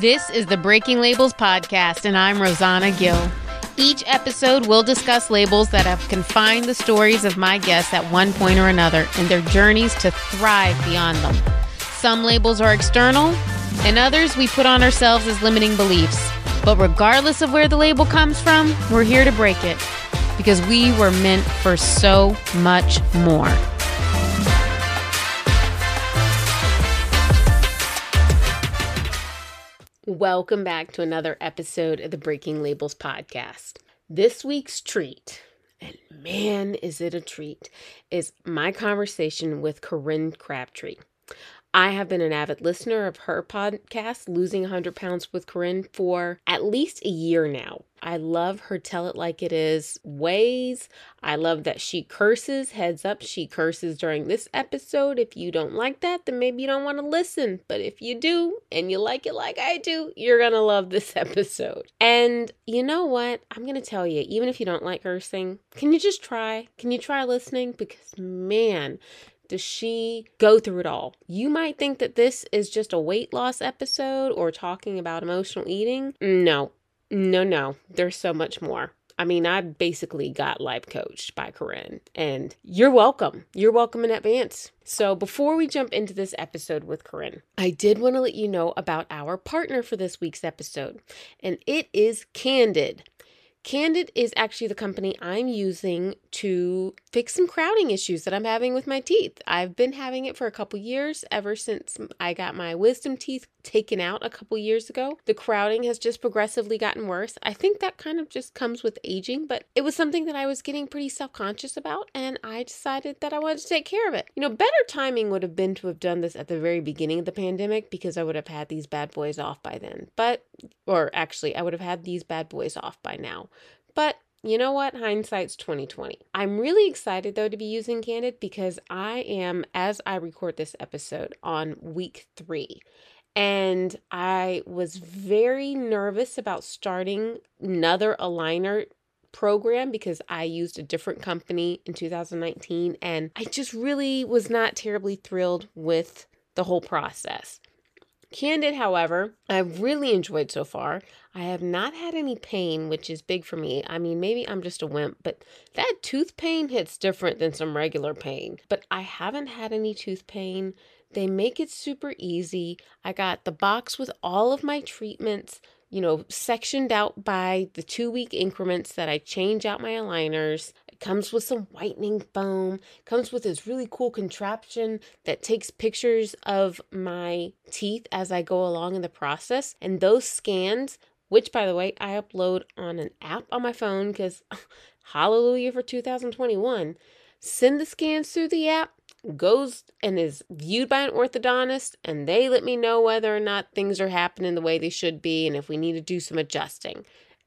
This is the Breaking Labels podcast, and I'm Rosanna Gill. Each episode we'll discuss labels that have confined the stories of my guests at one point or another and their journeys to thrive beyond them. Some labels are external, and others we put on ourselves as limiting beliefs. But regardless of where the label comes from, we're here to break it because we were meant for so much more. Welcome back to another episode of the Breaking Labels podcast. This week's treat, and man, is it a treat, is my conversation with Corinne Crabtree. I have been an avid listener of her podcast, Losing 100 Pounds with Corinne, for at least a year now. I love her tell it like it is ways. I love that she curses. Heads up, she curses during this episode. If you don't like that, then maybe you don't want to listen. But if you do and you like it like I do, you're going to love this episode. And you know what? I'm going to tell you, even if you don't like cursing, can you just try? Can you try listening? Because man, does she go through it all? You might think that this is just a weight loss episode or talking about emotional eating. No, no, no. There's so much more. I mean, I basically got life coached by Corinne, and you're welcome. You're welcome in advance. So, before we jump into this episode with Corinne, I did want to let you know about our partner for this week's episode, and it is Candid. Candid is actually the company I'm using to fix some crowding issues that I'm having with my teeth. I've been having it for a couple years, ever since I got my wisdom teeth taken out a couple years ago. The crowding has just progressively gotten worse. I think that kind of just comes with aging, but it was something that I was getting pretty self conscious about, and I decided that I wanted to take care of it. You know, better timing would have been to have done this at the very beginning of the pandemic because I would have had these bad boys off by then. But, or actually, I would have had these bad boys off by now. But you know what? Hindsight's 2020. I'm really excited though to be using Candid because I am, as I record this episode, on week three. And I was very nervous about starting another aligner program because I used a different company in 2019 and I just really was not terribly thrilled with the whole process. Candid, however, I've really enjoyed so far. I have not had any pain, which is big for me. I mean, maybe I'm just a wimp, but that tooth pain hits different than some regular pain. But I haven't had any tooth pain. They make it super easy. I got the box with all of my treatments, you know, sectioned out by the two week increments that I change out my aligners. It comes with some whitening foam, comes with this really cool contraption that takes pictures of my teeth as I go along in the process. And those scans, which by the way, I upload on an app on my phone because hallelujah for 2021, send the scans through the app goes and is viewed by an orthodontist and they let me know whether or not things are happening the way they should be and if we need to do some adjusting.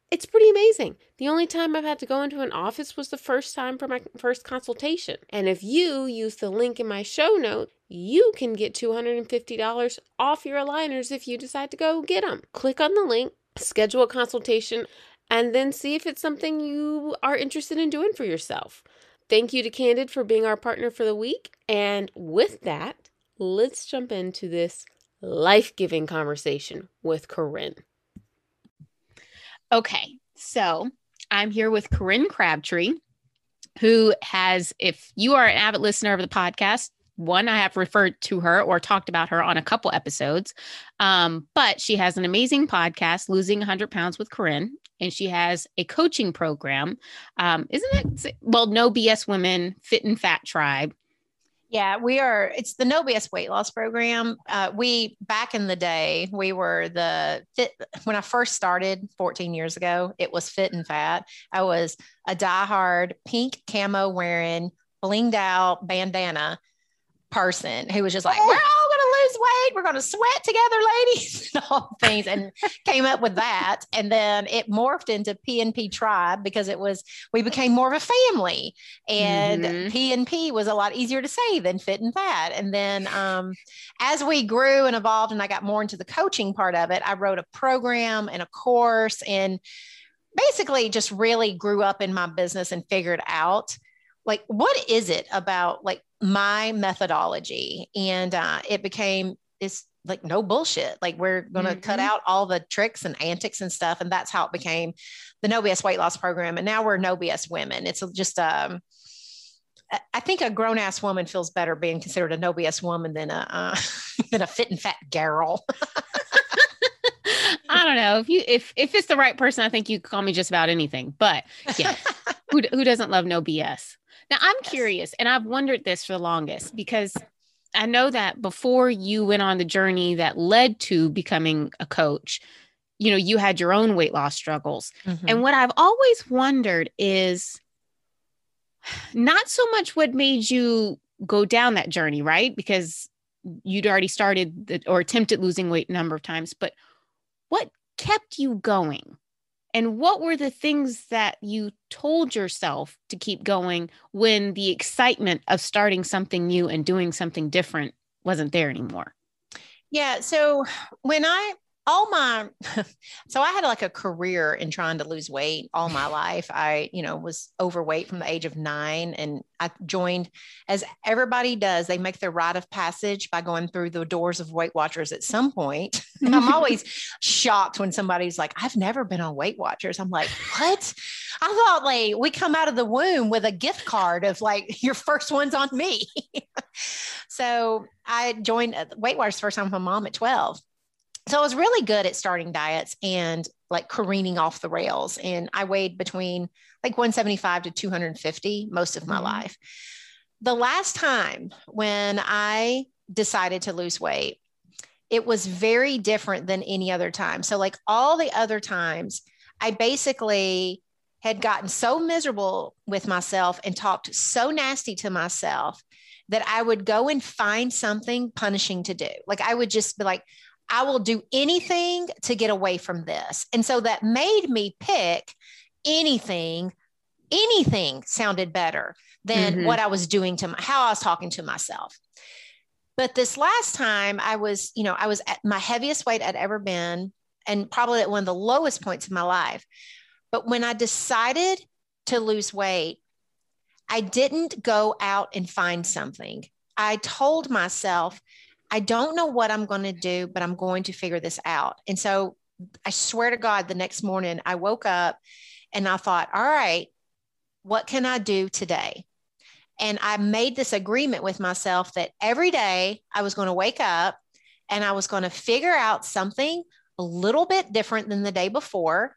It's pretty amazing. The only time I've had to go into an office was the first time for my first consultation. And if you use the link in my show note, you can get $250 off your aligners if you decide to go get them. Click on the link, schedule a consultation, and then see if it's something you are interested in doing for yourself. Thank you to Candid for being our partner for the week. And with that, let's jump into this life giving conversation with Corinne. Okay, so I'm here with Corinne Crabtree, who has, if you are an avid listener of the podcast, one, I have referred to her or talked about her on a couple episodes. Um, but she has an amazing podcast, Losing 100 Pounds with Corinne, and she has a coaching program. Um, isn't it? Well, No BS Women Fit and Fat Tribe. Yeah, we are. It's the No BS weight loss program. Uh, we back in the day, we were the fit. When I first started 14 years ago, it was fit and fat. I was a diehard pink camo wearing, blinged out bandana person who was just like, we're all lose weight. We're going to sweat together, ladies, and all things, and came up with that. And then it morphed into PNP Tribe because it was we became more of a family, and mm-hmm. PNP was a lot easier to say than fit and fat. And then um, as we grew and evolved, and I got more into the coaching part of it, I wrote a program and a course, and basically just really grew up in my business and figured out like what is it about like my methodology and uh, it became is like no bullshit. Like we're going to mm-hmm. cut out all the tricks and antics and stuff. And that's how it became the No BS weight loss program. And now we're No BS women. It's just, um, I think a grown ass woman feels better being considered a no BS woman than a uh, than a fit and fat girl. I don't know if you if if it's the right person, I think you call me just about anything. But yeah, who who doesn't love no BS? Now I'm yes. curious, and I've wondered this for the longest because I know that before you went on the journey that led to becoming a coach, you know, you had your own weight loss struggles. Mm-hmm. And what I've always wondered is not so much what made you go down that journey, right? Because you'd already started the, or attempted losing weight a number of times, but what kept you going? And what were the things that you told yourself to keep going when the excitement of starting something new and doing something different wasn't there anymore? Yeah. So when I all my so i had like a career in trying to lose weight all my life. I you know was overweight from the age of nine and i joined as everybody does they make their rite of passage by going through the doors of weight watchers at some point. And i'm always shocked when somebody's like i've never been on weight watchers. I'm like what? I thought like we come out of the womb with a gift card of like your first one's on me. So i joined uh, weight watchers first time with my mom at 12 so I was really good at starting diets and like careening off the rails. And I weighed between like 175 to 250 most of my mm-hmm. life. The last time when I decided to lose weight, it was very different than any other time. So, like all the other times, I basically had gotten so miserable with myself and talked so nasty to myself that I would go and find something punishing to do. Like I would just be like, I will do anything to get away from this. And so that made me pick anything, anything sounded better than mm-hmm. what I was doing to my, how I was talking to myself. But this last time I was, you know, I was at my heaviest weight I'd ever been and probably at one of the lowest points of my life. But when I decided to lose weight, I didn't go out and find something. I told myself, I don't know what I'm going to do, but I'm going to figure this out. And so I swear to God, the next morning I woke up and I thought, all right, what can I do today? And I made this agreement with myself that every day I was going to wake up and I was going to figure out something a little bit different than the day before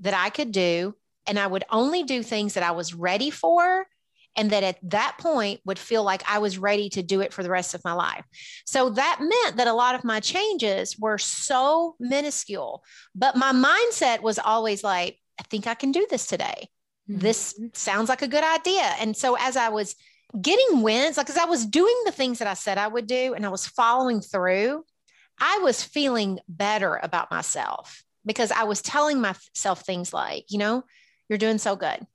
that I could do. And I would only do things that I was ready for and that at that point would feel like I was ready to do it for the rest of my life. So that meant that a lot of my changes were so minuscule, but my mindset was always like, I think I can do this today. Mm-hmm. This sounds like a good idea. And so as I was getting wins, like as I was doing the things that I said I would do and I was following through, I was feeling better about myself because I was telling myself things like, you know, you're doing so good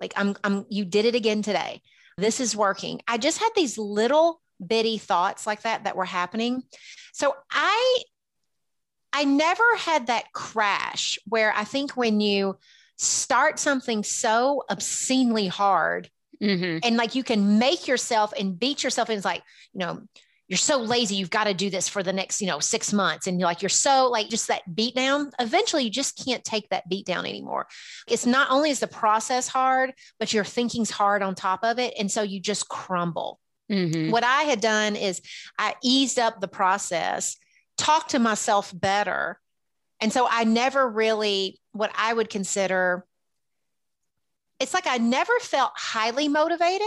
like I'm I'm you did it again today. This is working. I just had these little bitty thoughts like that that were happening. So I I never had that crash where I think when you start something so obscenely hard mm-hmm. and like you can make yourself and beat yourself and it's like, you know, you're so lazy you've got to do this for the next you know six months and you're like you're so like just that beat down eventually you just can't take that beat down anymore it's not only is the process hard but your thinking's hard on top of it and so you just crumble mm-hmm. what i had done is i eased up the process talked to myself better and so i never really what i would consider it's like i never felt highly motivated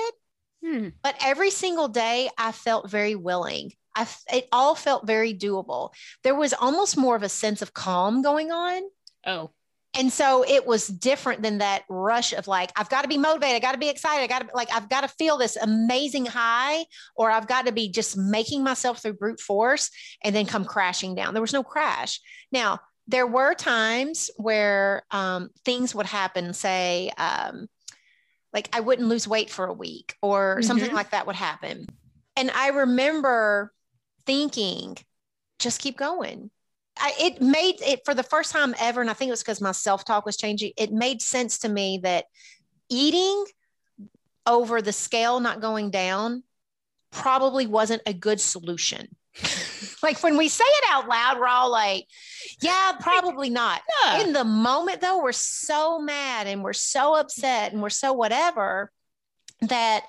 Hmm. But every single day, I felt very willing. I, it all felt very doable. There was almost more of a sense of calm going on. Oh. And so it was different than that rush of like, I've got to be motivated. I got to be excited. I got to like, I've got to feel this amazing high, or I've got to be just making myself through brute force and then come crashing down. There was no crash. Now, there were times where um, things would happen, say, um, like I wouldn't lose weight for a week or mm-hmm. something like that would happen. And I remember thinking, just keep going. I, it made it for the first time ever, and I think it was because my self talk was changing. It made sense to me that eating over the scale not going down probably wasn't a good solution. like when we say it out loud, we're all like, yeah, probably not. Yeah. In the moment, though, we're so mad and we're so upset and we're so whatever that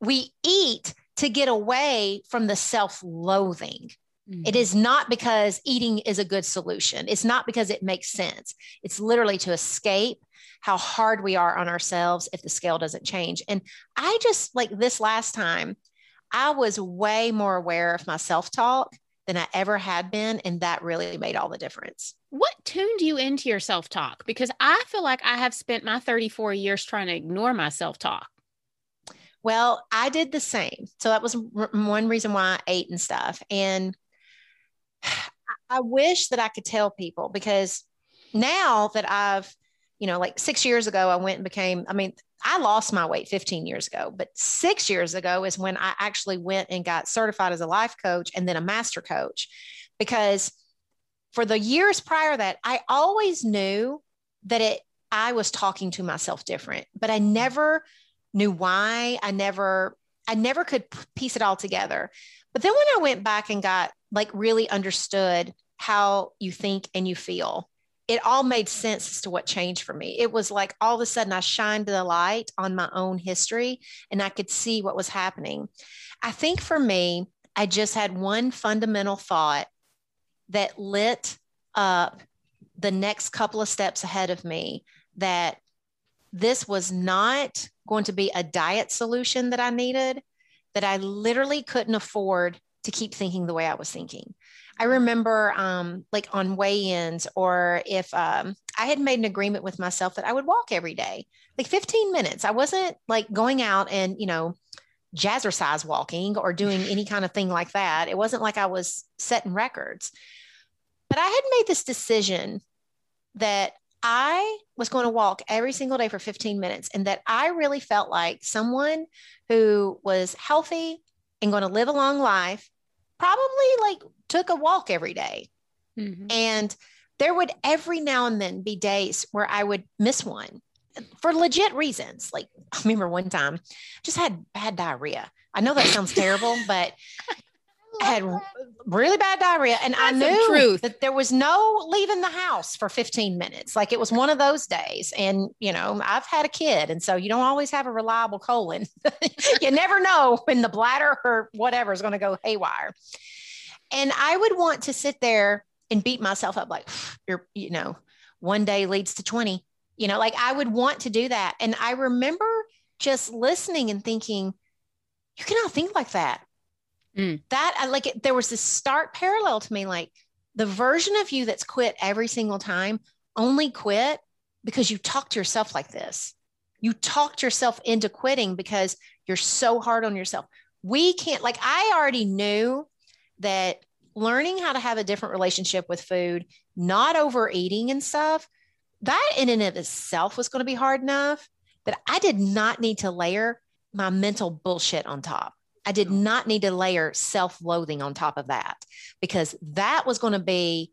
we eat to get away from the self loathing. It mm-hmm. is not because eating is a good solution. It's not because it makes sense. It's literally to escape how hard we are on ourselves if the scale doesn't change. And I just like this last time, I was way more aware of my self talk than I ever had been. And that really made all the difference. What tuned you into your self talk? Because I feel like I have spent my 34 years trying to ignore my self talk. Well, I did the same. So that was r- one reason why I ate and stuff. And I wish that I could tell people because now that I've, you know, like six years ago, I went and became, I mean, I lost my weight 15 years ago, but six years ago is when I actually went and got certified as a life coach and then a master coach. Because for the years prior that, I always knew that it, I was talking to myself different, but I never knew why. I never, I never could piece it all together. But then when I went back and got like really understood how you think and you feel, it all made sense as to what changed for me. It was like all of a sudden I shined the light on my own history and I could see what was happening. I think for me, I just had one fundamental thought that lit up the next couple of steps ahead of me that this was not going to be a diet solution that I needed, that I literally couldn't afford to keep thinking the way I was thinking. I remember um, like on weigh-ins or if um, I had made an agreement with myself that I would walk every day, like 15 minutes. I wasn't like going out and, you know, jazzercise walking or doing any kind of thing like that. It wasn't like I was setting records. But I had made this decision that I was going to walk every single day for 15 minutes and that I really felt like someone who was healthy and going to live a long life probably like took a walk every day. Mm-hmm. And there would every now and then be days where I would miss one for legit reasons. Like I remember one time just had bad diarrhea. I know that sounds terrible, but had really bad diarrhea and I That's the knew truth. that there was no leaving the house for 15 minutes. Like it was one of those days. And, you know, I've had a kid. And so you don't always have a reliable colon. you never know when the bladder or whatever is going to go haywire. And I would want to sit there and beat myself up like, you're, you know, one day leads to 20, you know, like I would want to do that. And I remember just listening and thinking, you cannot think like that. Mm. That like. There was this stark parallel to me, like the version of you that's quit every single time only quit because you talked to yourself like this. You talked yourself into quitting because you're so hard on yourself. We can't, like, I already knew that learning how to have a different relationship with food, not overeating and stuff, that in and of itself was going to be hard enough that I did not need to layer my mental bullshit on top. I did not need to layer self loathing on top of that because that was going to be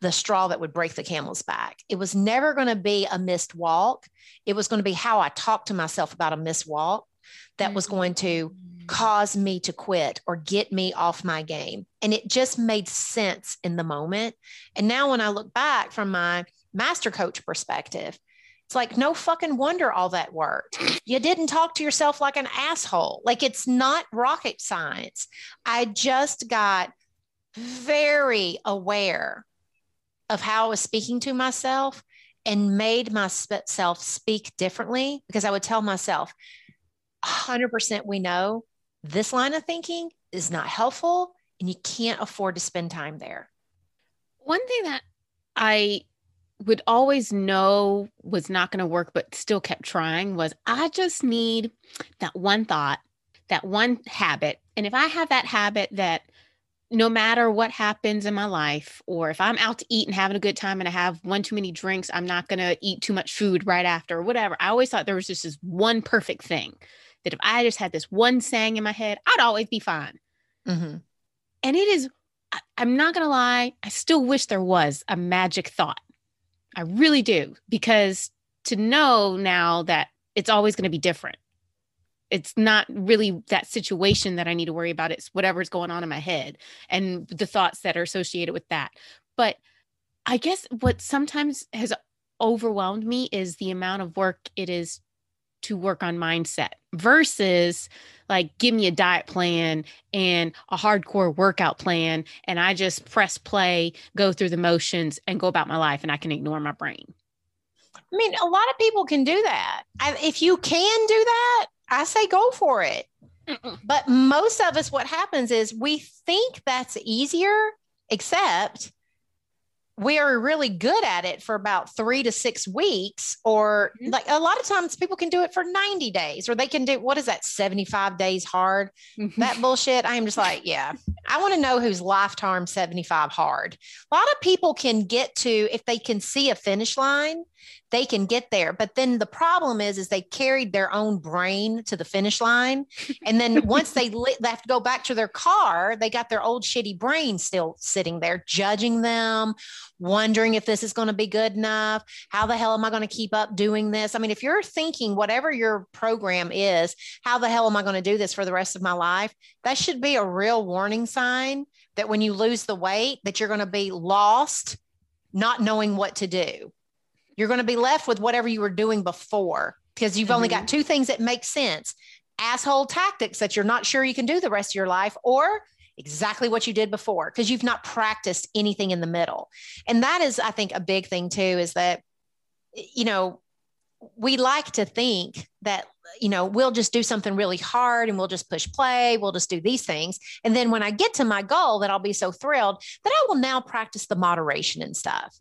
the straw that would break the camel's back. It was never going to be a missed walk. It was going to be how I talked to myself about a missed walk that was going to mm. cause me to quit or get me off my game. And it just made sense in the moment. And now when I look back from my master coach perspective, it's like no fucking wonder all that worked. You didn't talk to yourself like an asshole. Like it's not rocket science. I just got very aware of how I was speaking to myself and made myself speak differently because I would tell myself, 100% we know this line of thinking is not helpful and you can't afford to spend time there. One thing that I would always know was not going to work, but still kept trying was I just need that one thought, that one habit. And if I have that habit that no matter what happens in my life, or if I'm out to eat and having a good time and I have one too many drinks, I'm not going to eat too much food right after or whatever. I always thought there was just this one perfect thing that if I just had this one saying in my head, I'd always be fine. Mm-hmm. And it is, I- I'm not going to lie, I still wish there was a magic thought. I really do, because to know now that it's always going to be different. it's not really that situation that I need to worry about. It's whatever's going on in my head and the thoughts that are associated with that. But I guess what sometimes has overwhelmed me is the amount of work it is to work on mindset versus like give me a diet plan and a hardcore workout plan and I just press play, go through the motions and go about my life and I can ignore my brain. I mean, a lot of people can do that. I, if you can do that, I say go for it. Mm-mm. But most of us, what happens is we think that's easier, except we are really good at it for about three to six weeks, or mm-hmm. like a lot of times people can do it for 90 days, or they can do what is that 75 days hard? Mm-hmm. That bullshit. I am just like, yeah, I want to know who's lifetime 75 hard. A lot of people can get to, if they can see a finish line, they can get there. But then the problem is is they carried their own brain to the finish line. And then once they, li- they have to go back to their car they got their old shitty brain still sitting there judging them wondering if this is going to be good enough. How the hell am i going to keep up doing this? I mean if you're thinking whatever your program is how the hell am i going to do this for the rest of my life? That should be a real warning sign that when you lose the weight that you're going to be lost not knowing what to do you're going to be left with whatever you were doing before because you've mm-hmm. only got mm-hmm. two things that make sense asshole tactics that you're not sure you can do the rest of your life or exactly what you did before because you've not practiced anything in the middle and that is i think a big thing too is that you know we like to think that you know we'll just do something really hard and we'll just push play we'll just do these things and then when i get to my goal that i'll be so thrilled that i will now practice the moderation and stuff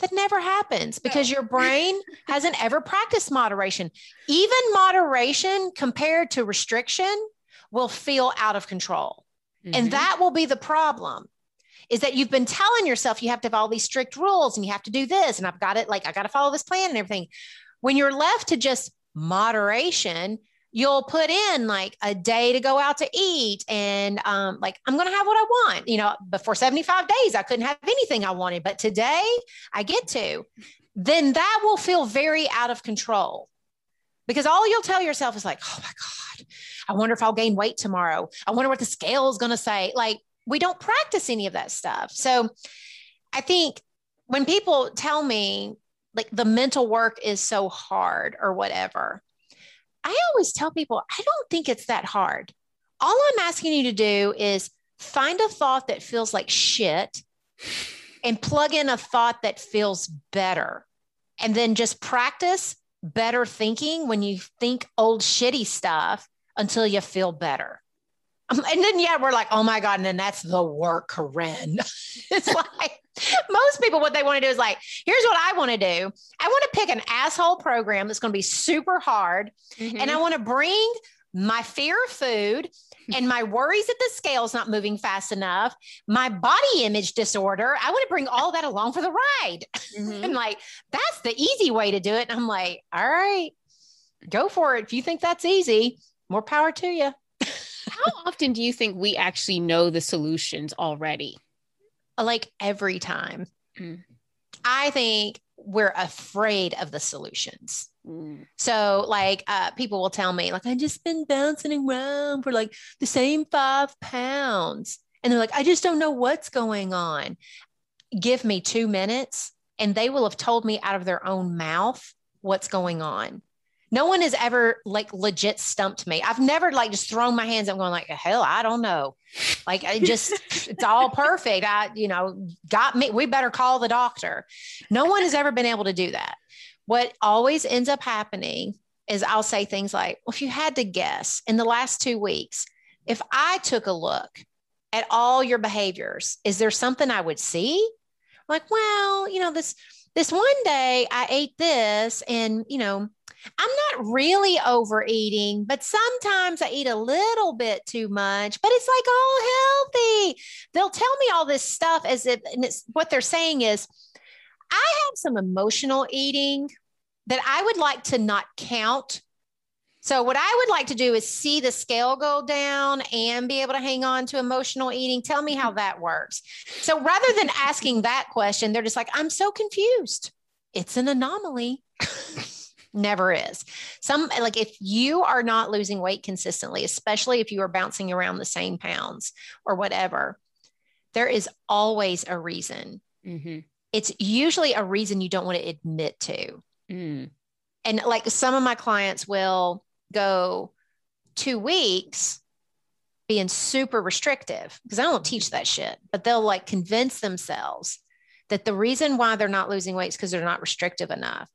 that never happens because your brain hasn't ever practiced moderation. Even moderation compared to restriction will feel out of control. Mm-hmm. And that will be the problem is that you've been telling yourself you have to have all these strict rules and you have to do this and I've got it like I got to follow this plan and everything. When you're left to just moderation, you'll put in like a day to go out to eat and um, like i'm to have what i want you know before 75 days i couldn't have anything i wanted but today i get to then that will feel very out of control. Because all you'll tell yourself is like oh my god i wonder if i'll gain weight tomorrow. I wonder what the scale is to say. Like we don't practice any of that stuff. So i think when people tell me like the mental work is so hard or whatever I always tell people, I don't think it's that hard. All I'm asking you to do is find a thought that feels like shit and plug in a thought that feels better. And then just practice better thinking when you think old shitty stuff until you feel better. And then, yeah, we're like, oh my God. And then that's the work, Corinne. it's like most people, what they want to do is like, here's what I want to do. I want to pick an asshole program that's going to be super hard. Mm-hmm. And I want to bring my fear of food and my worries that the scale's not moving fast enough, my body image disorder. I want to bring all that along for the ride. Mm-hmm. and like, that's the easy way to do it. And I'm like, all right, go for it. If you think that's easy, more power to you. How often do you think we actually know the solutions already? Like every time. Mm. I think we're afraid of the solutions. Mm. So, like, uh, people will tell me, like, I just been bouncing around for like the same five pounds. And they're like, I just don't know what's going on. Give me two minutes, and they will have told me out of their own mouth what's going on no one has ever like legit stumped me. I've never like just thrown my hands up going like, hell, I don't know. Like I just, it's all perfect. I, you know, got me, we better call the doctor. No one has ever been able to do that. What always ends up happening is I'll say things like, well, if you had to guess in the last two weeks, if I took a look at all your behaviors, is there something I would see? Like, well, you know, this, this one day I ate this and, you know, I'm not really overeating, but sometimes I eat a little bit too much, but it's like all healthy. They'll tell me all this stuff as if, and it's what they're saying is, I have some emotional eating that I would like to not count. So, what I would like to do is see the scale go down and be able to hang on to emotional eating. Tell me how that works. So, rather than asking that question, they're just like, I'm so confused. It's an anomaly. Never is. Some like if you are not losing weight consistently, especially if you are bouncing around the same pounds or whatever, there is always a reason. Mm-hmm. It's usually a reason you don't want to admit to. Mm. And like some of my clients will go two weeks being super restrictive because I don't teach that shit, but they'll like convince themselves that the reason why they're not losing weight is because they're not restrictive enough.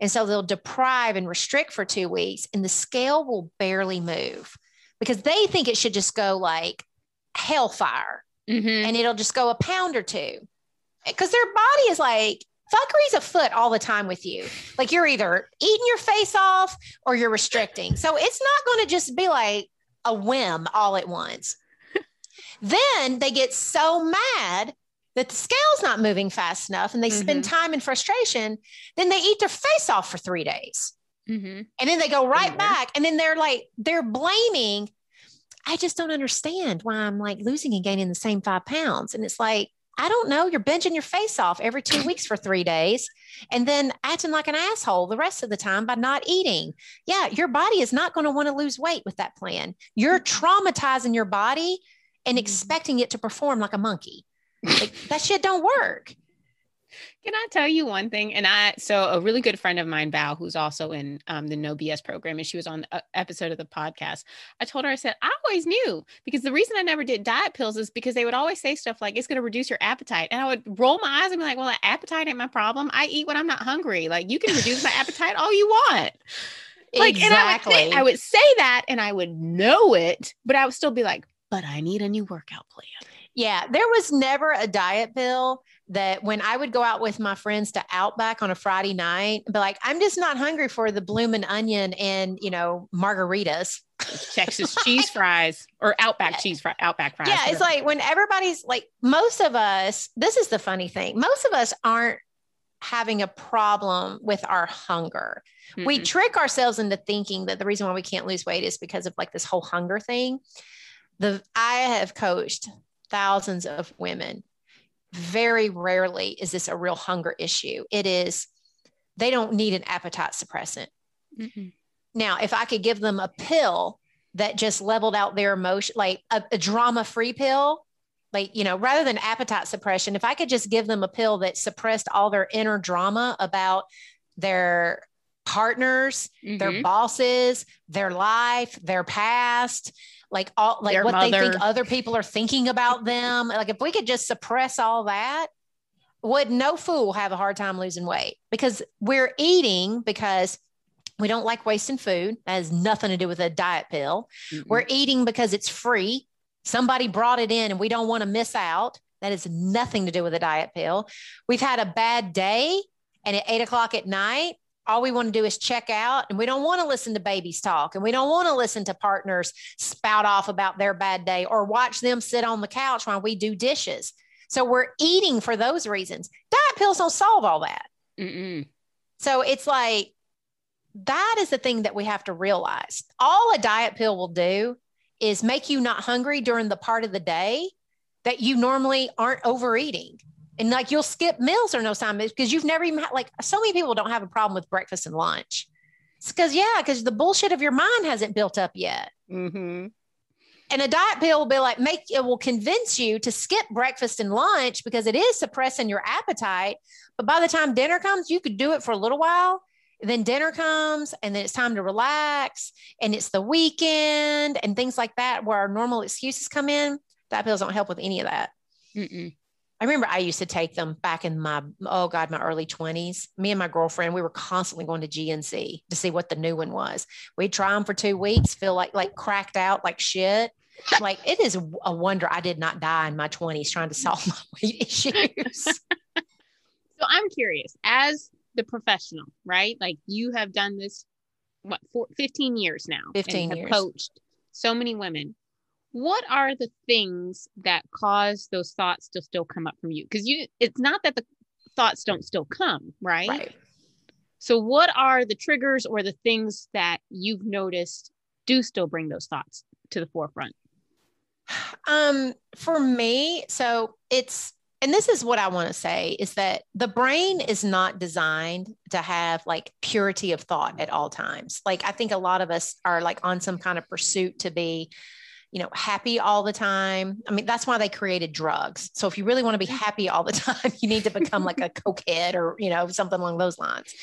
And so they'll deprive and restrict for two weeks, and the scale will barely move because they think it should just go like hellfire Mm-hmm. and it'll just go a pound or two. Because their body is like, fuckery's afoot all the time with you. Like you're either eating your face off or you're restricting. So it's not going to just be like a whim all at once. then they get so mad that the scale's not moving fast enough and they spend mm-hmm. time in frustration. Then they eat their face off for three days. Mm-hmm. And then they go right Anywhere. back. And then they're like, they're blaming. I just don't understand why I'm like losing and gaining the same five pounds. And it's like, I don't know. You're binging your face off every two weeks for three days and then acting like an asshole the rest of the time by not eating. Yeah, your body is not going to want to lose weight with that plan. You're mm-hmm. traumatizing your body and mm-hmm. expecting it to perform like a monkey. Like, that shit don't work. Can I tell you one thing? And I, so a really good friend of mine, Val, who's also in um, the No BS program, and she was on an episode of the podcast. I told her, I said, I always knew because the reason I never did diet pills is because they would always say stuff like, it's going to reduce your appetite. And I would roll my eyes and be like, well, appetite ain't my problem. I eat when I'm not hungry. Like, you can reduce my appetite all you want. Like, and I would, I would say that and I would know it, but I would still be like, but I need a new workout plan. Yeah, there was never a diet pill that when I would go out with my friends to Outback on a Friday night, be like, I'm just not hungry for the bloomin' onion and you know margaritas. Texas cheese fries or Outback cheese fry, Outback fries. Yeah, it's like when everybody's like, most of us. This is the funny thing. Most of us aren't having a problem with our hunger. We Mm-mm. trick ourselves into thinking that the reason why we can't lose weight is because of like this whole hunger thing. The I have coached thousands of women. Very rarely is this a real hunger issue. It is they don't need an appetite suppressant. Mm-mm. Now, if I could give them a pill that just leveled out their emotion, like a, a drama free pill, like, you know, rather than appetite suppression, if I could just give them a pill that suppressed all their inner drama about their partners, their Mhm. bosses, their life, their past, like all like Their what they think other people are thinking about them. Like if we could just suppress all that, would no fool have a hard time losing weight because we're eating because we don't like wasting food. That has nothing to do with a diet pill. Mm-mm. We're eating because it's free. Somebody brought it in and we don't want to miss out. That has nothing to do with a diet pill. We've had a bad day and at eight o'clock at night, all we want to do is check out and we don't want to listen to babies talk and we don't want to listen to partners spout off about their bad day or watch them sit on the couch while we do dishes. So we're eating for those reasons. Diet pills don't solve all that. Mm-mm. So it's like that is the thing that we have to realize. All a diet pill will do is make you not hungry during the part of the day that you normally aren't overeating. And like you'll skip meals or no time because you've never even had like so many people don't have a problem with breakfast and lunch. It's because yeah, because the bullshit of your mind hasn't built up yet. Mm-hmm. And a diet pill will be like make it will convince you to skip breakfast and lunch because it is suppressing your appetite. But by the time dinner comes, you could do it for a little while. Then dinner comes and then it's time to relax and it's the weekend and things like that where our normal excuses come in. Diet pills don't help with any of that. Mm-mm. I remember I used to take them back in my, oh God, my early 20s. Me and my girlfriend, we were constantly going to GNC to see what the new one was. We'd try them for two weeks, feel like like cracked out like shit. Like it is a wonder I did not die in my 20s trying to solve my weight issues. So I'm curious, as the professional, right? Like you have done this, what, for 15 years now? and 15 have years. Coached so many women. What are the things that cause those thoughts to still come up from you? Because you, it's not that the thoughts don't still come, right? right. So what are the triggers or the things that you've noticed do still bring those thoughts to the forefront? Um, for me, so it's and this is what I want to say is that the brain is not designed to have like purity of thought at all times. Like I think a lot of us are like on some kind of pursuit to be, you know, happy all the time. I mean, that's why they created drugs. So if you really want to be happy all the time, you need to become like a cokehead or, you know, something along those lines.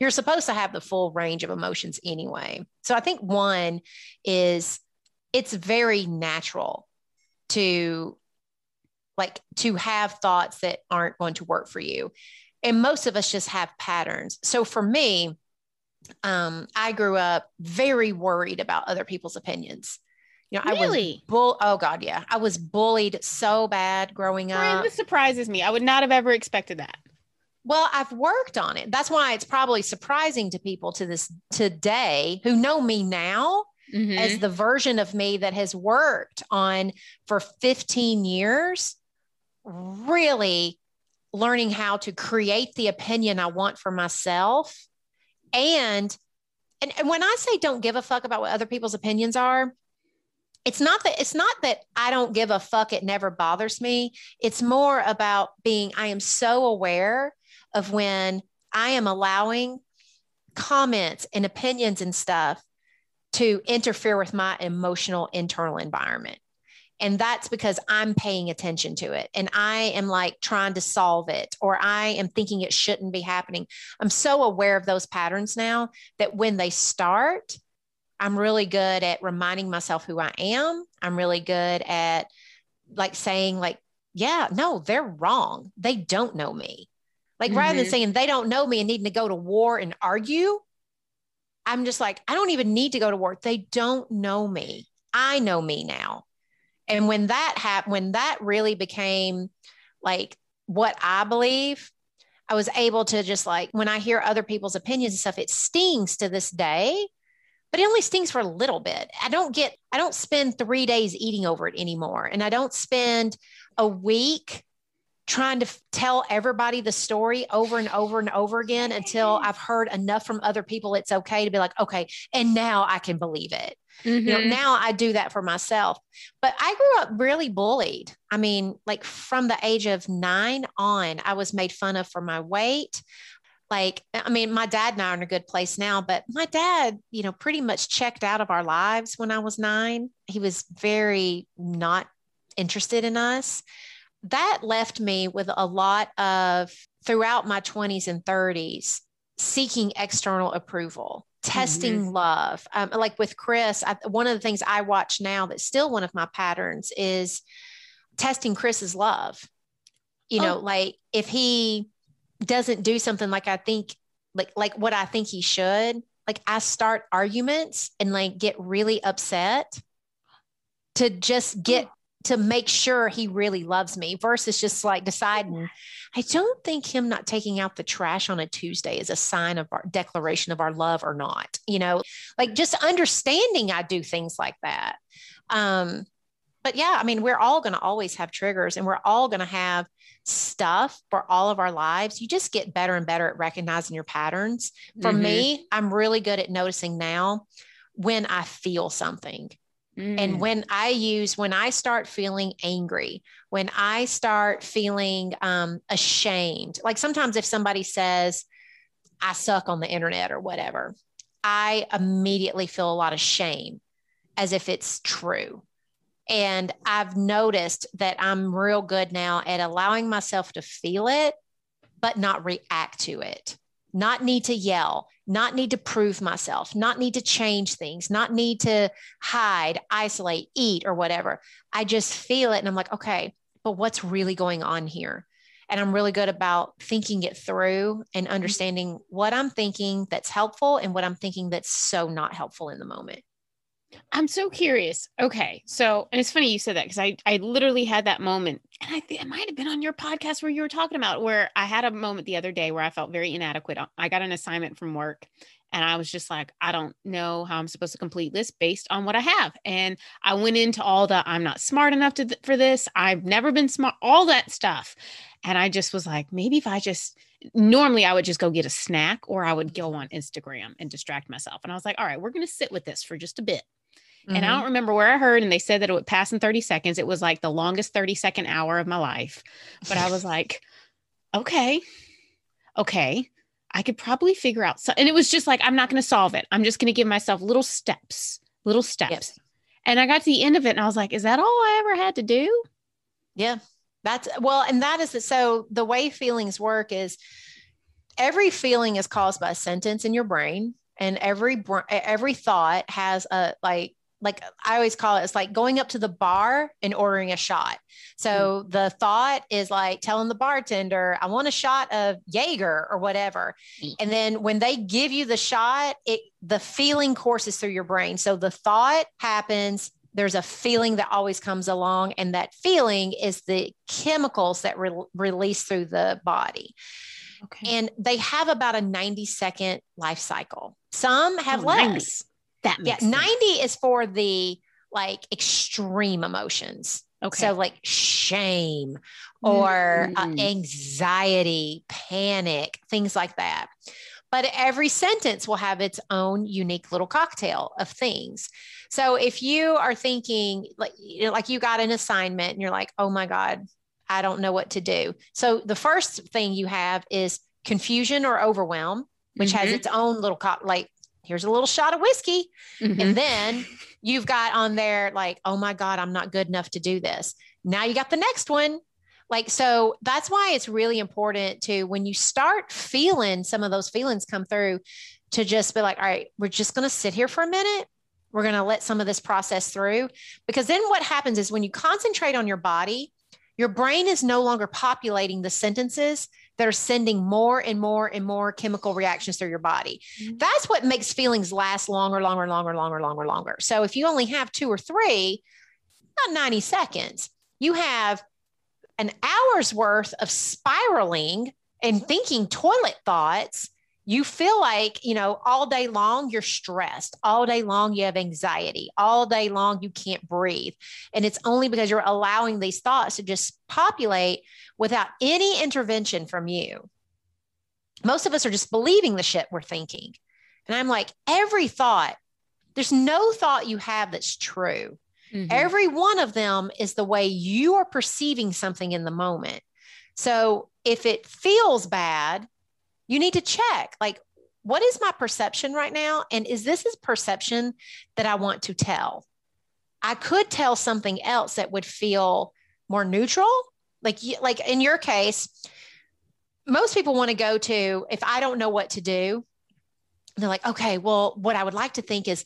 You're supposed to have the full range of emotions anyway. So I think one is it's very natural to like to have thoughts that aren't going to work for you. And most of us just have patterns. So for me, um, I grew up very worried about other people's opinions. You know, really? I was bull. Oh God, yeah, I was bullied so bad growing Brian, up. this surprises me. I would not have ever expected that. Well, I've worked on it. That's why it's probably surprising to people to this today who know me now Mhm. as the version of me that has worked on for 15 years, really learning how to create the opinion I want for myself. And, and, and when I say don't give a fuck about what other people's opinions are, it's not that it's not that I don't give a fuck, it never bothers me. It's more about being, I am so aware of when I am allowing comments and opinions and stuff to interfere with my emotional internal environment. And that's because I'm paying attention to it and I am like trying to solve it or I am thinking it shouldn't be happening. I'm so aware of those patterns now that when they start, I'm really good at reminding myself who I am. I'm really good at like saying, like, yeah, no, they're wrong. They don't know me. Like rather than Mhm. saying they don't know me and needing to go to war and argue, I'm just like, I don't even need to go to war. They don't know me. I know me now. And when that happened, when that really became like what I believe, I was able to just like, when I hear other people's opinions and stuff, it stings to this day, but it only stings for a little bit. I don't get, I don't spend three days eating over it anymore. And I don't spend a week trying to tell everybody the story over and over and over again until I've heard enough from other people it's okay to be like, okay, and now I can believe it. You know, Mhm. now I do that for myself. But I grew up really bullied. I mean, like from the age of nine on, I was made fun of for my weight. Like, I mean, my dad and I are in a good place now, but my dad, you know, pretty much checked out of our lives when I was nine. He was very not interested in us. That left me with a lot of throughout my 20s and 30s seeking external approval testing love um, like with chris I, one of the things i watch now that's still one of my patterns is testing chris's love you know Oh. like if he doesn't do something like i think like like what i think he should like i start arguments and like get really upset to just get to make sure he really loves me versus just like deciding I don't think him not taking out the trash on a Tuesday is a sign of our declaration of our love or not. You know, like just understanding I do things like that. Um, but yeah, I mean, we're all going to always have triggers and we're all going to have stuff for all of our lives. You just get better and better at recognizing your patterns. For Mhm. me, I'm really good at noticing now when I feel something. Mm. And when I use, when I start feeling angry, when I start feeling um, ashamed, like sometimes if somebody says, I suck on the internet or whatever, I immediately feel a lot of shame as if it's true. And I've noticed that I'm real good now at allowing myself to feel it, but not react to it, not need to yell, not need to prove myself, not need to change things, not need to hide, isolate, eat, or whatever. I just feel it and I'm like, okay, but what's really going on here? And I'm really good about thinking it through and mm-hmm. understanding what I'm thinking that's helpful and what I'm thinking that's so not helpful in the moment. I'm so curious. Okay. So, and it's funny you said that because I, I literally had that moment. And I think it might have been on your podcast where you were talking about where I had a moment the other day where I felt very inadequate. Uh, I got an assignment from work and I was just like, I don't know how I'm supposed to complete this based on what I have. And I went into all the I'm not smart enough to th- for this. I've never been smart, all that stuff. And I just was like, maybe if I just normally I would just go get a snack or I would go on Instagram and distract myself. And I was like, all right, we're going to sit with this for just a bit. And I Mhm. don't remember where I heard, and they said that it would pass in 30 seconds. It was like the longest 30 second hour of my life. But I was like, okay, okay, I could probably figure out. So, and it was just like, I'm not going to solve it. I'm just going to give myself little steps, little steps. Yes. And I got to the end of it and I was like, is that all I ever had to do? Yeah. That's well, and that is the, so the way feelings work is every feeling is caused by a sentence in your brain, and every every thought has a like like I always call it it's like going up to the bar and ordering a shot. So the thought is like telling the bartender, I want a shot of Jaeger or whatever. Mm. And then when they give you the shot, it the feeling courses through your brain. So the thought happens, there's a feeling that always comes along and that feeling is the chemicals that re- release through the body Okay. and they have about a 90 second life cycle some have Oh, less 90. That yeah sense. 90 is for the like extreme emotions Okay. so like shame or uh, Mm. anxiety panic things like that but every sentence will have its own unique little cocktail of things so if you are thinking like you know, like you got an assignment and you're like oh my god i don't know what to do so the first thing you have is confusion or overwhelm which has Mhm. its own little co- like here's a little shot of whiskey Mhm. and then you've got on there like, oh my God, I'm not good enough to do this. Now you got the next one. Like, so that's why it's really important to, when you start feeling some of those feelings come through, to just be like, all right, we're just going to sit here for a minute. We're going to let some of this process through. Because then what happens is when you concentrate on your body, your brain is no longer populating the sentences that are sending more and more and more chemical reactions through your body. Mhm. That's what makes feelings last longer, longer, longer, longer, longer, longer. So if you only have two or three, not 90 seconds, you have an hour's worth of spiraling and thinking toilet thoughts. You feel like, you know, all day long you're stressed. All day long you have anxiety. All day long you can't breathe. And it's only because you're allowing these thoughts to just populate without any intervention from you. Most of us are just believing the shit we're thinking. And I'm like, every thought, there's no thought you have that's true. Mhm. Every one of them is the way you are perceiving something in the moment. So if it feels bad, you need to check like, what is my perception right now? And is this is perception that I want to tell? I could tell something else that would feel more neutral. Like, like in your case, most people want to go to if I don't know what to do, they're like, okay, well, what I would like to think is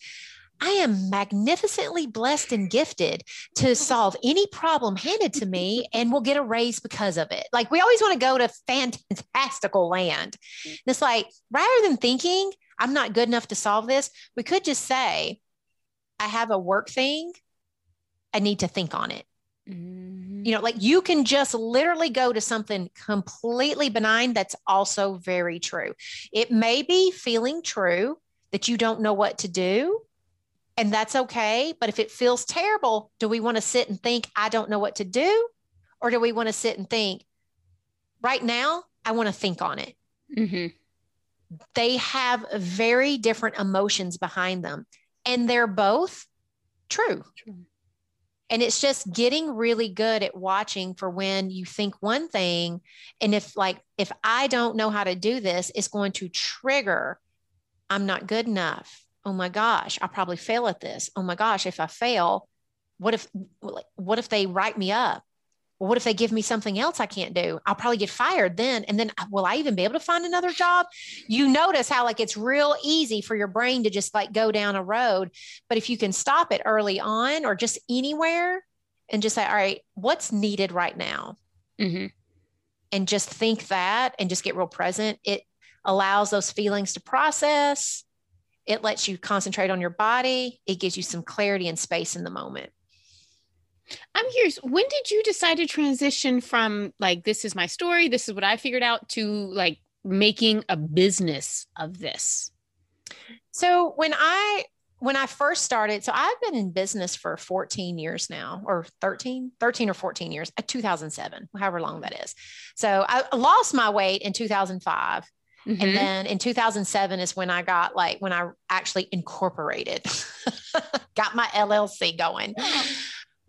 I am magnificently blessed and gifted to solve any problem handed to me and we'll get a raise because of it. Like we always want to go to fantastical land. And it's like rather than thinking I'm not good enough to solve this, we could just say, I have a work thing. I need to think on it. Mhm. You know, like you can just literally go to something completely benign that's also very true. It may be feeling true that you don't know what to do, and that's okay. But if it feels terrible, do we want to sit and think, I don't know what to do? Or do we want to sit and think, right now, I want to think on it? Mhm. They have very different emotions behind them, and they're both true. True. And it's just getting really good at watching for when you think one thing. And if, like, if I don't know how to do this, it's going to trigger, I'm not good enough. Oh my gosh, I'll probably fail at this. Oh my gosh, if I fail, what if, what if they write me up? Well, what if they give me something else I can't do? I'll probably get fired then. And then uh, will I even be able to find another job? You notice how like it's real easy for your brain to just like go down a road. But if you can stop it early on or just anywhere and just say, all right, what's needed right now? Mhm. And just think that and just get real present, it allows those feelings to process. It lets you concentrate on your body. It gives you some clarity and space in the moment. I'm curious, when did you decide to transition from like, this is my story, this is what I figured out, to like making a business of this? So when I when I first started, so I've been in business for 14 years now, or 13, 13 or 14 years, uh, 2007, however long that is. So I lost my weight in 2005. And then in 2007 is when I got like, when I actually incorporated, got my LLC going.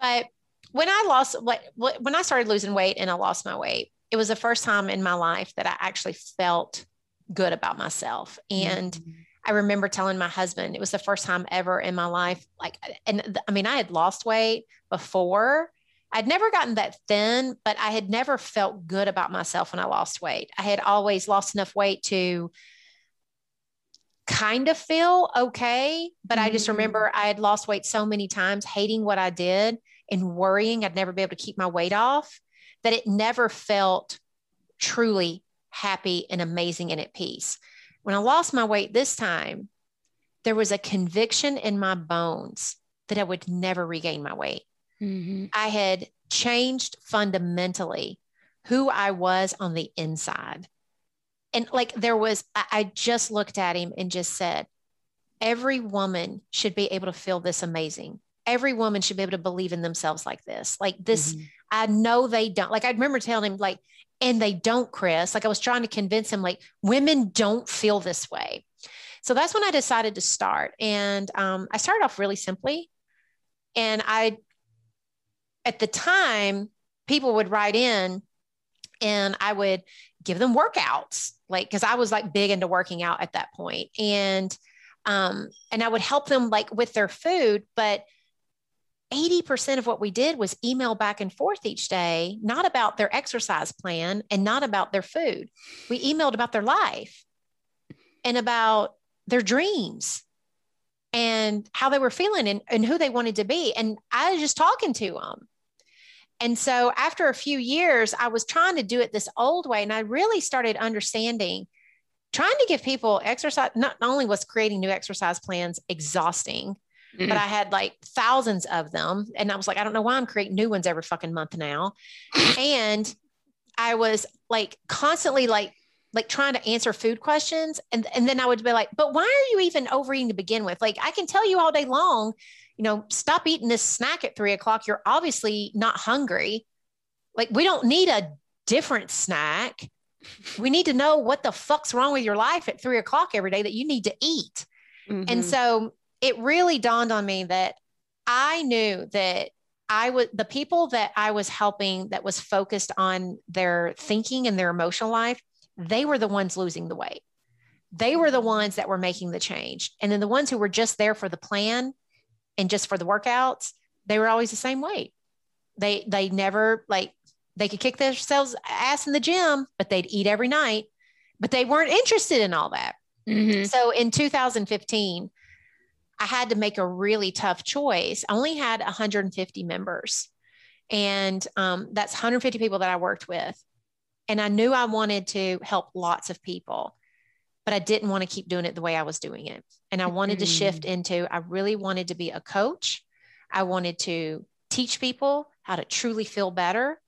But when I lost, what, when I started losing weight and I lost my weight, it was the first time in my life that I actually felt good about myself. And mm-hmm. I remember telling my husband, it was the first time ever in my life. Like, and I mean, I had lost weight before, I'd never gotten that thin, but I had never felt good about myself when I lost weight. I had always lost enough weight to kind of feel okay. But mm-hmm. I just mm. remember I had lost weight so many times, hating what I did and worrying I'd never be able to keep my weight off, that it never felt truly happy and amazing and at peace. When I lost my weight this time, there was a conviction in my bones that I would never regain my weight. Mm-hmm. I had changed fundamentally who I was on the inside. And like there was, I just looked at him and just said, every woman should be able to feel this amazing. Every woman should be able to believe in themselves like this. Like this, mm-hmm. I know they don't. Like I remember telling him, like, and they don't, Chris. Like I was trying to convince him, like, women don't feel this way. So that's when I decided to start. And um, I started off really simply. And I at the time, people would write in and I would give them workouts, like, because I was like big into working out at that point. And, um, and I would help them like with their food, but 80% of what we did was email back and forth each day, not about their exercise plan and not about their food. We emailed about their life and about their dreams and how they were feeling and, and who they wanted to be. And I was just talking to them. And so after a few years, I was trying to do it this old way. And I really started understanding, trying to give people exercise. Not only was creating new exercise plans exhausting, mm-hmm. but I had like thousands of them. And I was like, I don't know why I'm creating new ones every fucking month now. and I was like constantly like like trying to answer food questions and and then I would be like, but why are you even overeating to begin with? Like I can tell you all day long, you know, stop eating this snack at three o'clock. You're obviously not hungry. Like we don't need a different snack. We need to know what the fuck's wrong with your life at three o'clock every day that you need to eat. Mm-hmm. And so it really dawned on me that I knew that I was the people that I was helping that was focused on their thinking and their emotional life they were the ones losing the weight. They were the ones that were making the change. And then the ones who were just there for the plan and just for the workouts, they were always the same weight. They they never like they could kick themselves ass in the gym, but they'd eat every night, but they weren't interested in all that. Mm-hmm. So in 2015, I had to make a really tough choice. I only had 150 members, and um, that's 150 people that I worked with. And I knew I wanted to help lots of people, but I didn't want to keep doing it the way I was doing it. And I wanted mm-hmm. to shift mm. into, I really wanted to be a coach. I wanted to teach people how to truly feel better.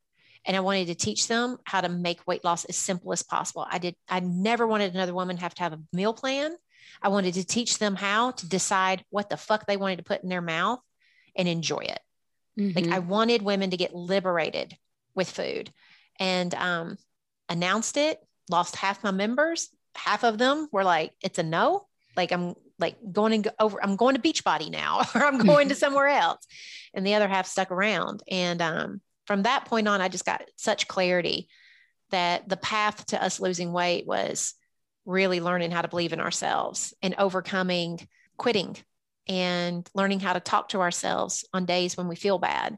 And I wanted to teach them how to make weight loss as simple as possible. I did, I never wanted another woman to have to have a meal plan. I wanted to teach them how to decide what the fuck they wanted to put in their mouth and enjoy it. Mm-hmm. Like I wanted women to get liberated with food. And um, announced it, lost half my members. Half of them were like, it's a no. Like I'm like going to over, I'm going to Beachbody now, or I'm going to somewhere else. And the other half stuck around. And um, from that point on, I just got such clarity that the path to us losing weight was really learning how to believe in ourselves and overcoming quitting and learning how to talk to ourselves on days when we feel bad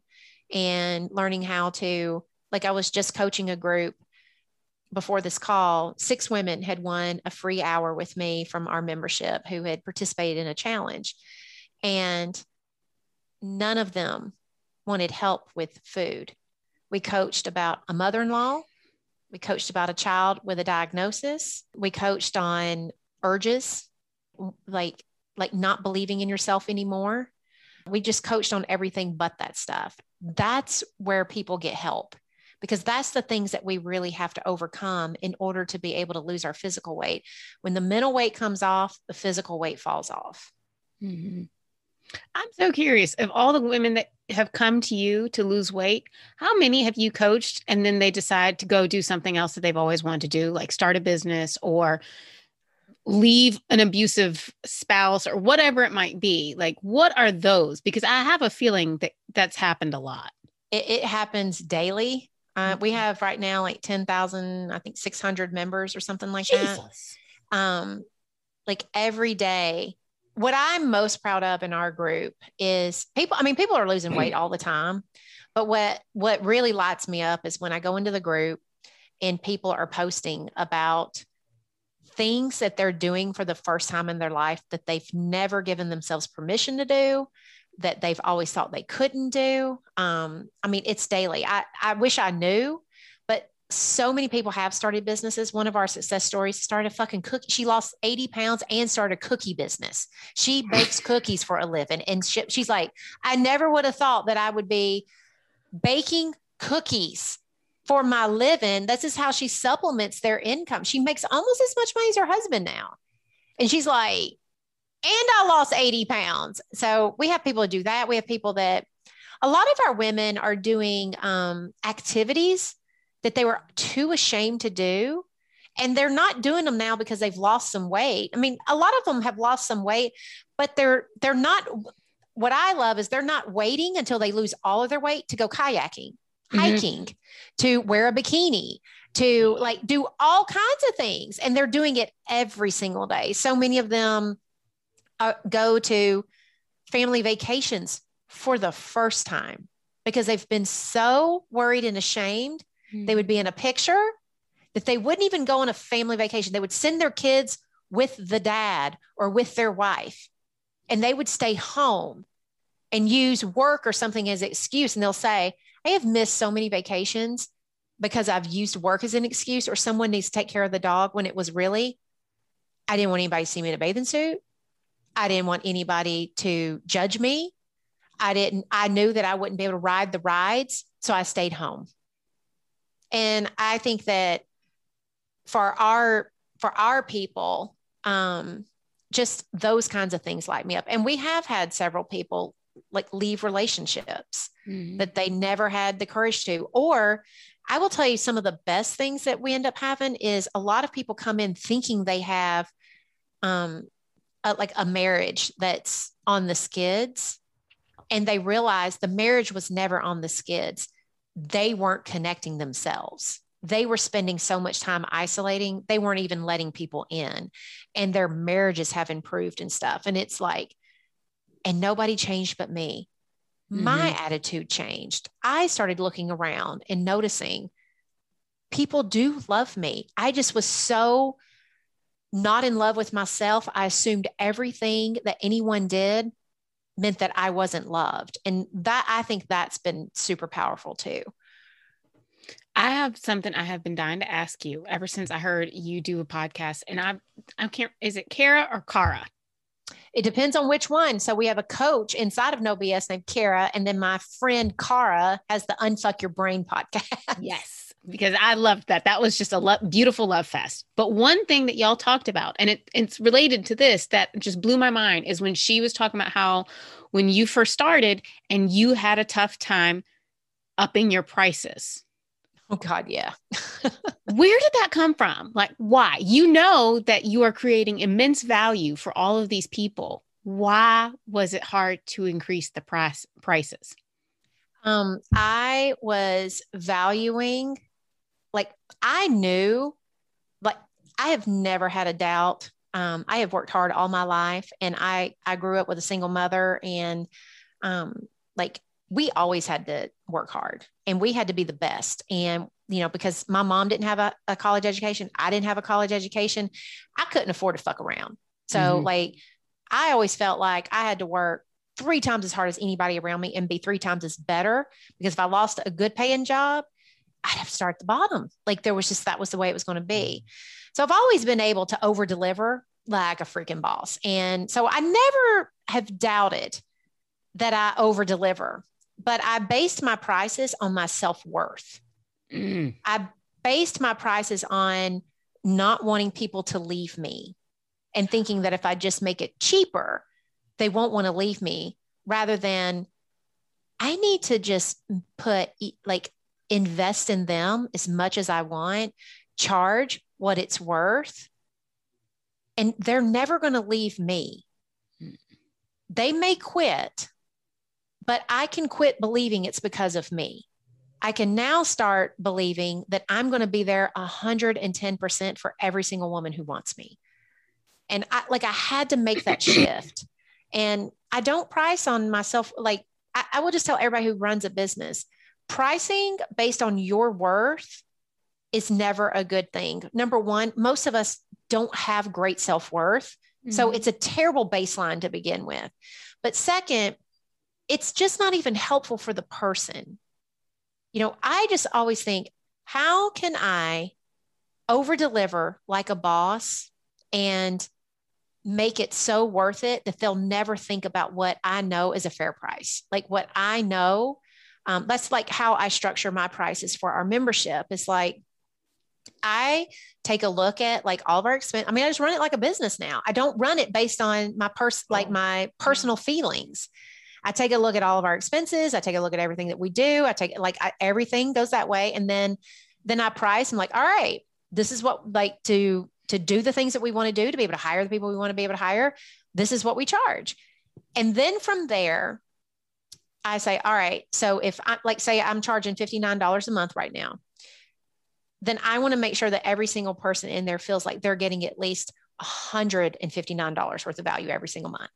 and learning how to like i was just coaching a group before this call, six women had won a free hour with me from our membership who had participated in a challenge. And none of them wanted help with food. We coached about a mother in law. We coached about a child with a diagnosis. We coached on urges, like, like not believing in yourself anymore. We just coached on everything but that stuff. That's where people get help because that's the things that we really have to overcome in order to be able to lose our physical weight. When the mental weight comes off, the physical weight falls off. Mm-hmm. I'm so curious of all the women that have come to you to lose weight, how many have you coached and then they decide to go do something else that they've always wanted to do, like start a business or leave an abusive spouse or whatever it might be? Like, what are those? Because I have a feeling that that's happened a lot. It, it happens daily. Uh, we have right now like 10,000, I think 600 members or something like Jesus. that. Um, like every day, what I'm most proud of in our group is people, I mean, people are losing weight all the time, but what, what really lights me up is when I go into the group and people are posting about things that they're doing for the first time in their life that they've never given themselves permission to do that they've always thought they couldn't do um, i mean it's daily I, I wish i knew but so many people have started businesses one of our success stories started a fucking cookie she lost 80 pounds and started a cookie business she bakes cookies for a living and she, she's like i never would have thought that i would be baking cookies for my living. This is how she supplements their income. She makes almost as much money as her husband now. And she's like, I lost 80 pounds. So we have people who do that. We have people that a lot of our women are doing um, activities that they were too ashamed to do. And they're not doing them now because they've lost some weight. I mean, a lot of them have lost some weight, but they're they're not what I love is they're not waiting until they lose all of their weight to go kayaking mm-hmm. hiking, to wear a bikini, to like do all kinds of things. And they're doing it every single day. So many of them uh, go to family vacations for the first time because they've been so worried and ashamed mm-hmm. they would be in a picture that they wouldn't even go on a family vacation. They would send their kids with the dad or with their wife, and they would stay home and use work or something as an excuse. And they'll say, I have missed so many vacations because I've used work as an excuse or someone needs to take care of the dog when it was really, I didn't want anybody to see me in a bathing suit. I didn't want anybody to judge me. I didn't, I knew that I wouldn't be able to ride the rides. So I stayed home. And I think that for our, for our people, um, just those kinds of things light me up. And we have had several people like leave relationships mm-hmm. that they never had the courage to or i will tell you some of the best things that we end up having is a lot of people come in thinking they have um a, like a marriage that's on the skids and they realize the marriage was never on the skids they weren't connecting themselves they were spending so much time isolating they weren't even letting people in and their marriages have improved and stuff and it's like and nobody changed but me. Mm-hmm. My attitude changed. I started looking around and noticing people do love me. I just was so not in love with myself. I assumed everything that anyone did meant that I wasn't loved. And that I think that's been super powerful too. I have something I have been dying to ask you ever since I heard you do a podcast. And I I can't is it Kara or Kara? It depends on which one. So we have a coach inside of No BS named Kara, and then my friend Kara has the Unfuck Your Brain podcast. Yes, because I loved that. That was just a lo- beautiful love fest. But one thing that y'all talked about, and it, it's related to this that just blew my mind, is when she was talking about how when you first started and you had a tough time upping your prices. Oh God, yeah. Where did that come from? Like, why? You know that you are creating immense value for all of these people. Why was it hard to increase the price prices? Um, I was valuing, I knew, like, I have never had a doubt. Um, I have worked hard all my life, and I I grew up with a single mother, and um, like we always had to work hard and we had to be the best. And, you know, because my mom didn't have a, a college education, I didn't have a college education, I couldn't afford to fuck around. So, mm-hmm. like, I always felt like I had to work three times as hard as anybody around me and be three times as better because if I lost a good paying job, I'd have to start at the bottom. Like there was just that was the way it was going to be. So I've always been able to over deliver like a freaking boss. And so I never have doubted that I over deliver but I based my prices on my self worth. Mm. I based my prices on not wanting people to leave me and thinking that if I just make it cheaper, they won't want to leave me. rather than I need to just put like invest in them as much as I want, charge what it's worth, and they're never going to leave me. They may quit, but I can quit believing it's because of me. I can now start believing that I'm going to be there 110% for every single woman who wants me. And I like I had to make that shift. And I don't price on myself. Like I, I will just tell everybody who runs a business, pricing based on your worth is never a good thing. Number one, most of us don't have great self worth. Mm-hmm. So it's a terrible baseline to begin with. But second, it's just not even helpful for the person. You know, I just always think, how can I over deliver like a boss and make it so worth it that they'll never think about what I know is a fair price? Like what I know, um, that's like how I structure my prices for our membership. It's like, I take a look at like all of our expense. I mean, I just run it like a business now. I don't run it based on my pers like my personal feelings. I take a look at all of our expenses. I take a look at everything that we do. I take like I, everything goes that way, and then then I price. I'm like, all right, this is what like to to do the things that we want to do to be able to hire the people we want to be able to hire. This is what we charge, and then from there, I say, all right. So if I like say I'm charging fifty nine dollars a month right now, then I want to make sure that every single person in there feels like they're getting at least $159 worth of value every single month.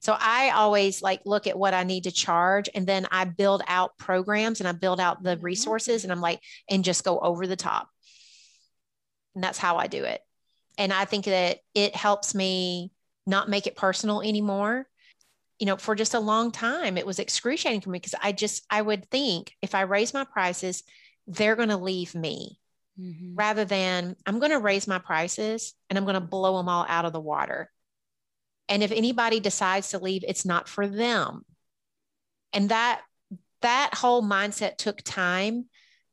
So I always like look at what I need to charge and then I build out programs and I build out the mm-hmm. resources and I'm like, and just go over the top. And that's how I do it. And I think that it helps me not make it personal anymore. You know, for just a long time, it was excruciating for me because I just, I would think if I raise my prices, they're going to leave me mm-hmm. rather than I'm going to raise my prices and I'm going to blow them all out of the water. And if anybody decides to leave, it's not for them. And that that whole mindset took time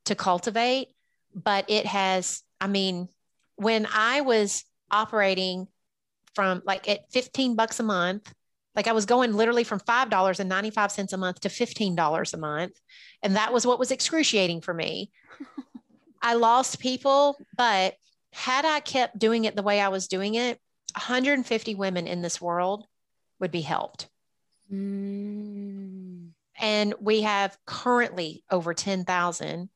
to cultivate, but it has, I mean, when I was operating from like at 15 bucks a month, like I was going literally from $5.95 a month to $15 a month. And that was what was excruciating for me. I lost people, but had I kept doing it the way I was doing it, 150 women in this world would be helped. Mm. And we have currently over 10,000.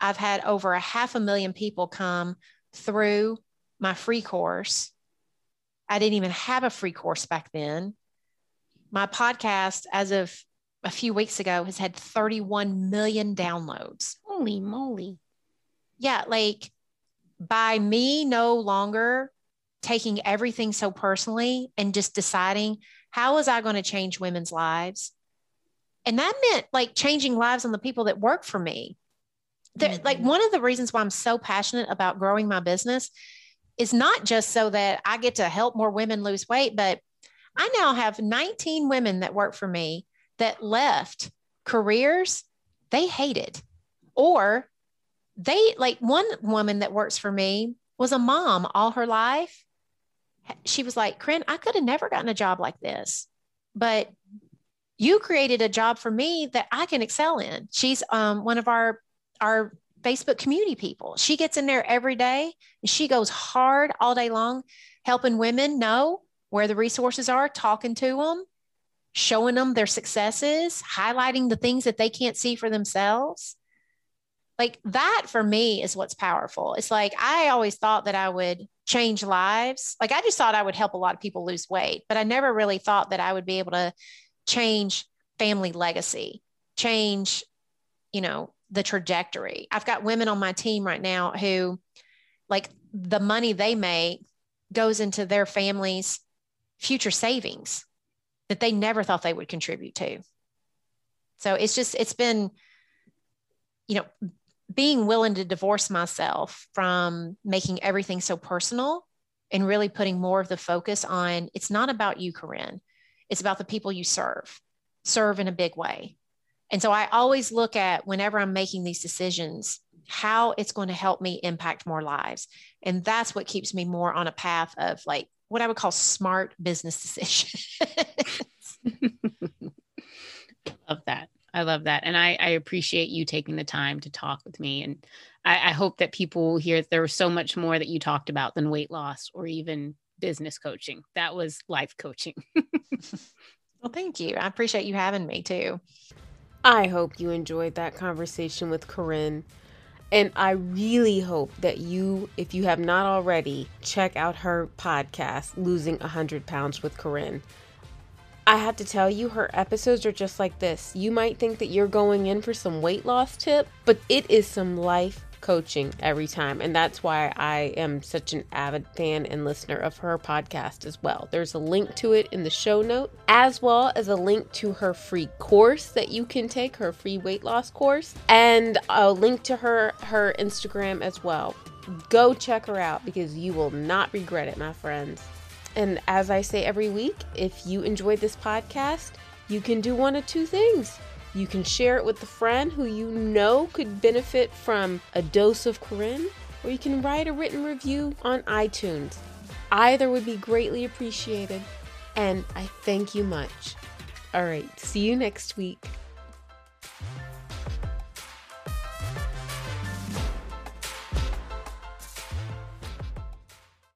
I've had over a half a million people come through my free course. I didn't even have a free course back then. My podcast, as of a few weeks ago, has had 31 million downloads. Holy moly yeah, like by me no longer taking everything so personally and just deciding how was I going to change women's lives? And that meant like changing lives on the people that work for me. Mm-hmm. Like one of the reasons why I'm so passionate about growing my business is not just so that I get to help more women lose weight, but I now have 19 women that work for me that left careers they hated or they like one woman that works for me was a mom all her life. She was like, Corinne, I could have never gotten a job like this, but you created a job for me that I can excel in. She's um, one of our our Facebook community people. She gets in there every day and she goes hard all day long, helping women know where the resources are, talking to them, showing them their successes, highlighting the things that they can't see for themselves like that for me is what's powerful. It's like I always thought that I would change lives. Like I just thought I would help a lot of people lose weight, but I never really thought that I would be able to change family legacy, change, you know, the trajectory. I've got women on my team right now who like the money they make goes into their family's future savings that they never thought they would contribute to. So it's just, it's been, you know, being willing to divorce myself from making everything so personal and really putting more of the focus on it's not about you, Corinne. It's about the people you serve, serve in a big way. And so I always look at whenever I'm making these decisions, how it's going to help me impact more lives. And that's what keeps me more on a path of like what I would call smart business decisions. I love that. I love that. And I, I appreciate you taking the time to talk with me. And I, I hope that people hear there was so much more that you talked about than weight loss or even business coaching. That was life coaching. well, thank you. I appreciate you having me too. I hope you enjoyed that conversation with Corinne. And I really hope that you, if you have not already, check out her podcast, Losing 100 Pounds with Corinne. I have to tell you, her episodes are just like this. You might think that you're going in for some weight loss tip, but it is some life coaching every time. And that's why I am such an avid fan and listener of her podcast as well. There's a link to it in the show note, as well as a link to her free course that you can take, her free weight loss course, and a link to her her Instagram as well. Go check her out because you will not regret it, my friends. And as I say every week, if you enjoyed this podcast, you can do one of two things. You can share it with a friend who you know could benefit from a dose of Corinne, or you can write a written review on iTunes. Either would be greatly appreciated, and I thank you much. All right, see you next week.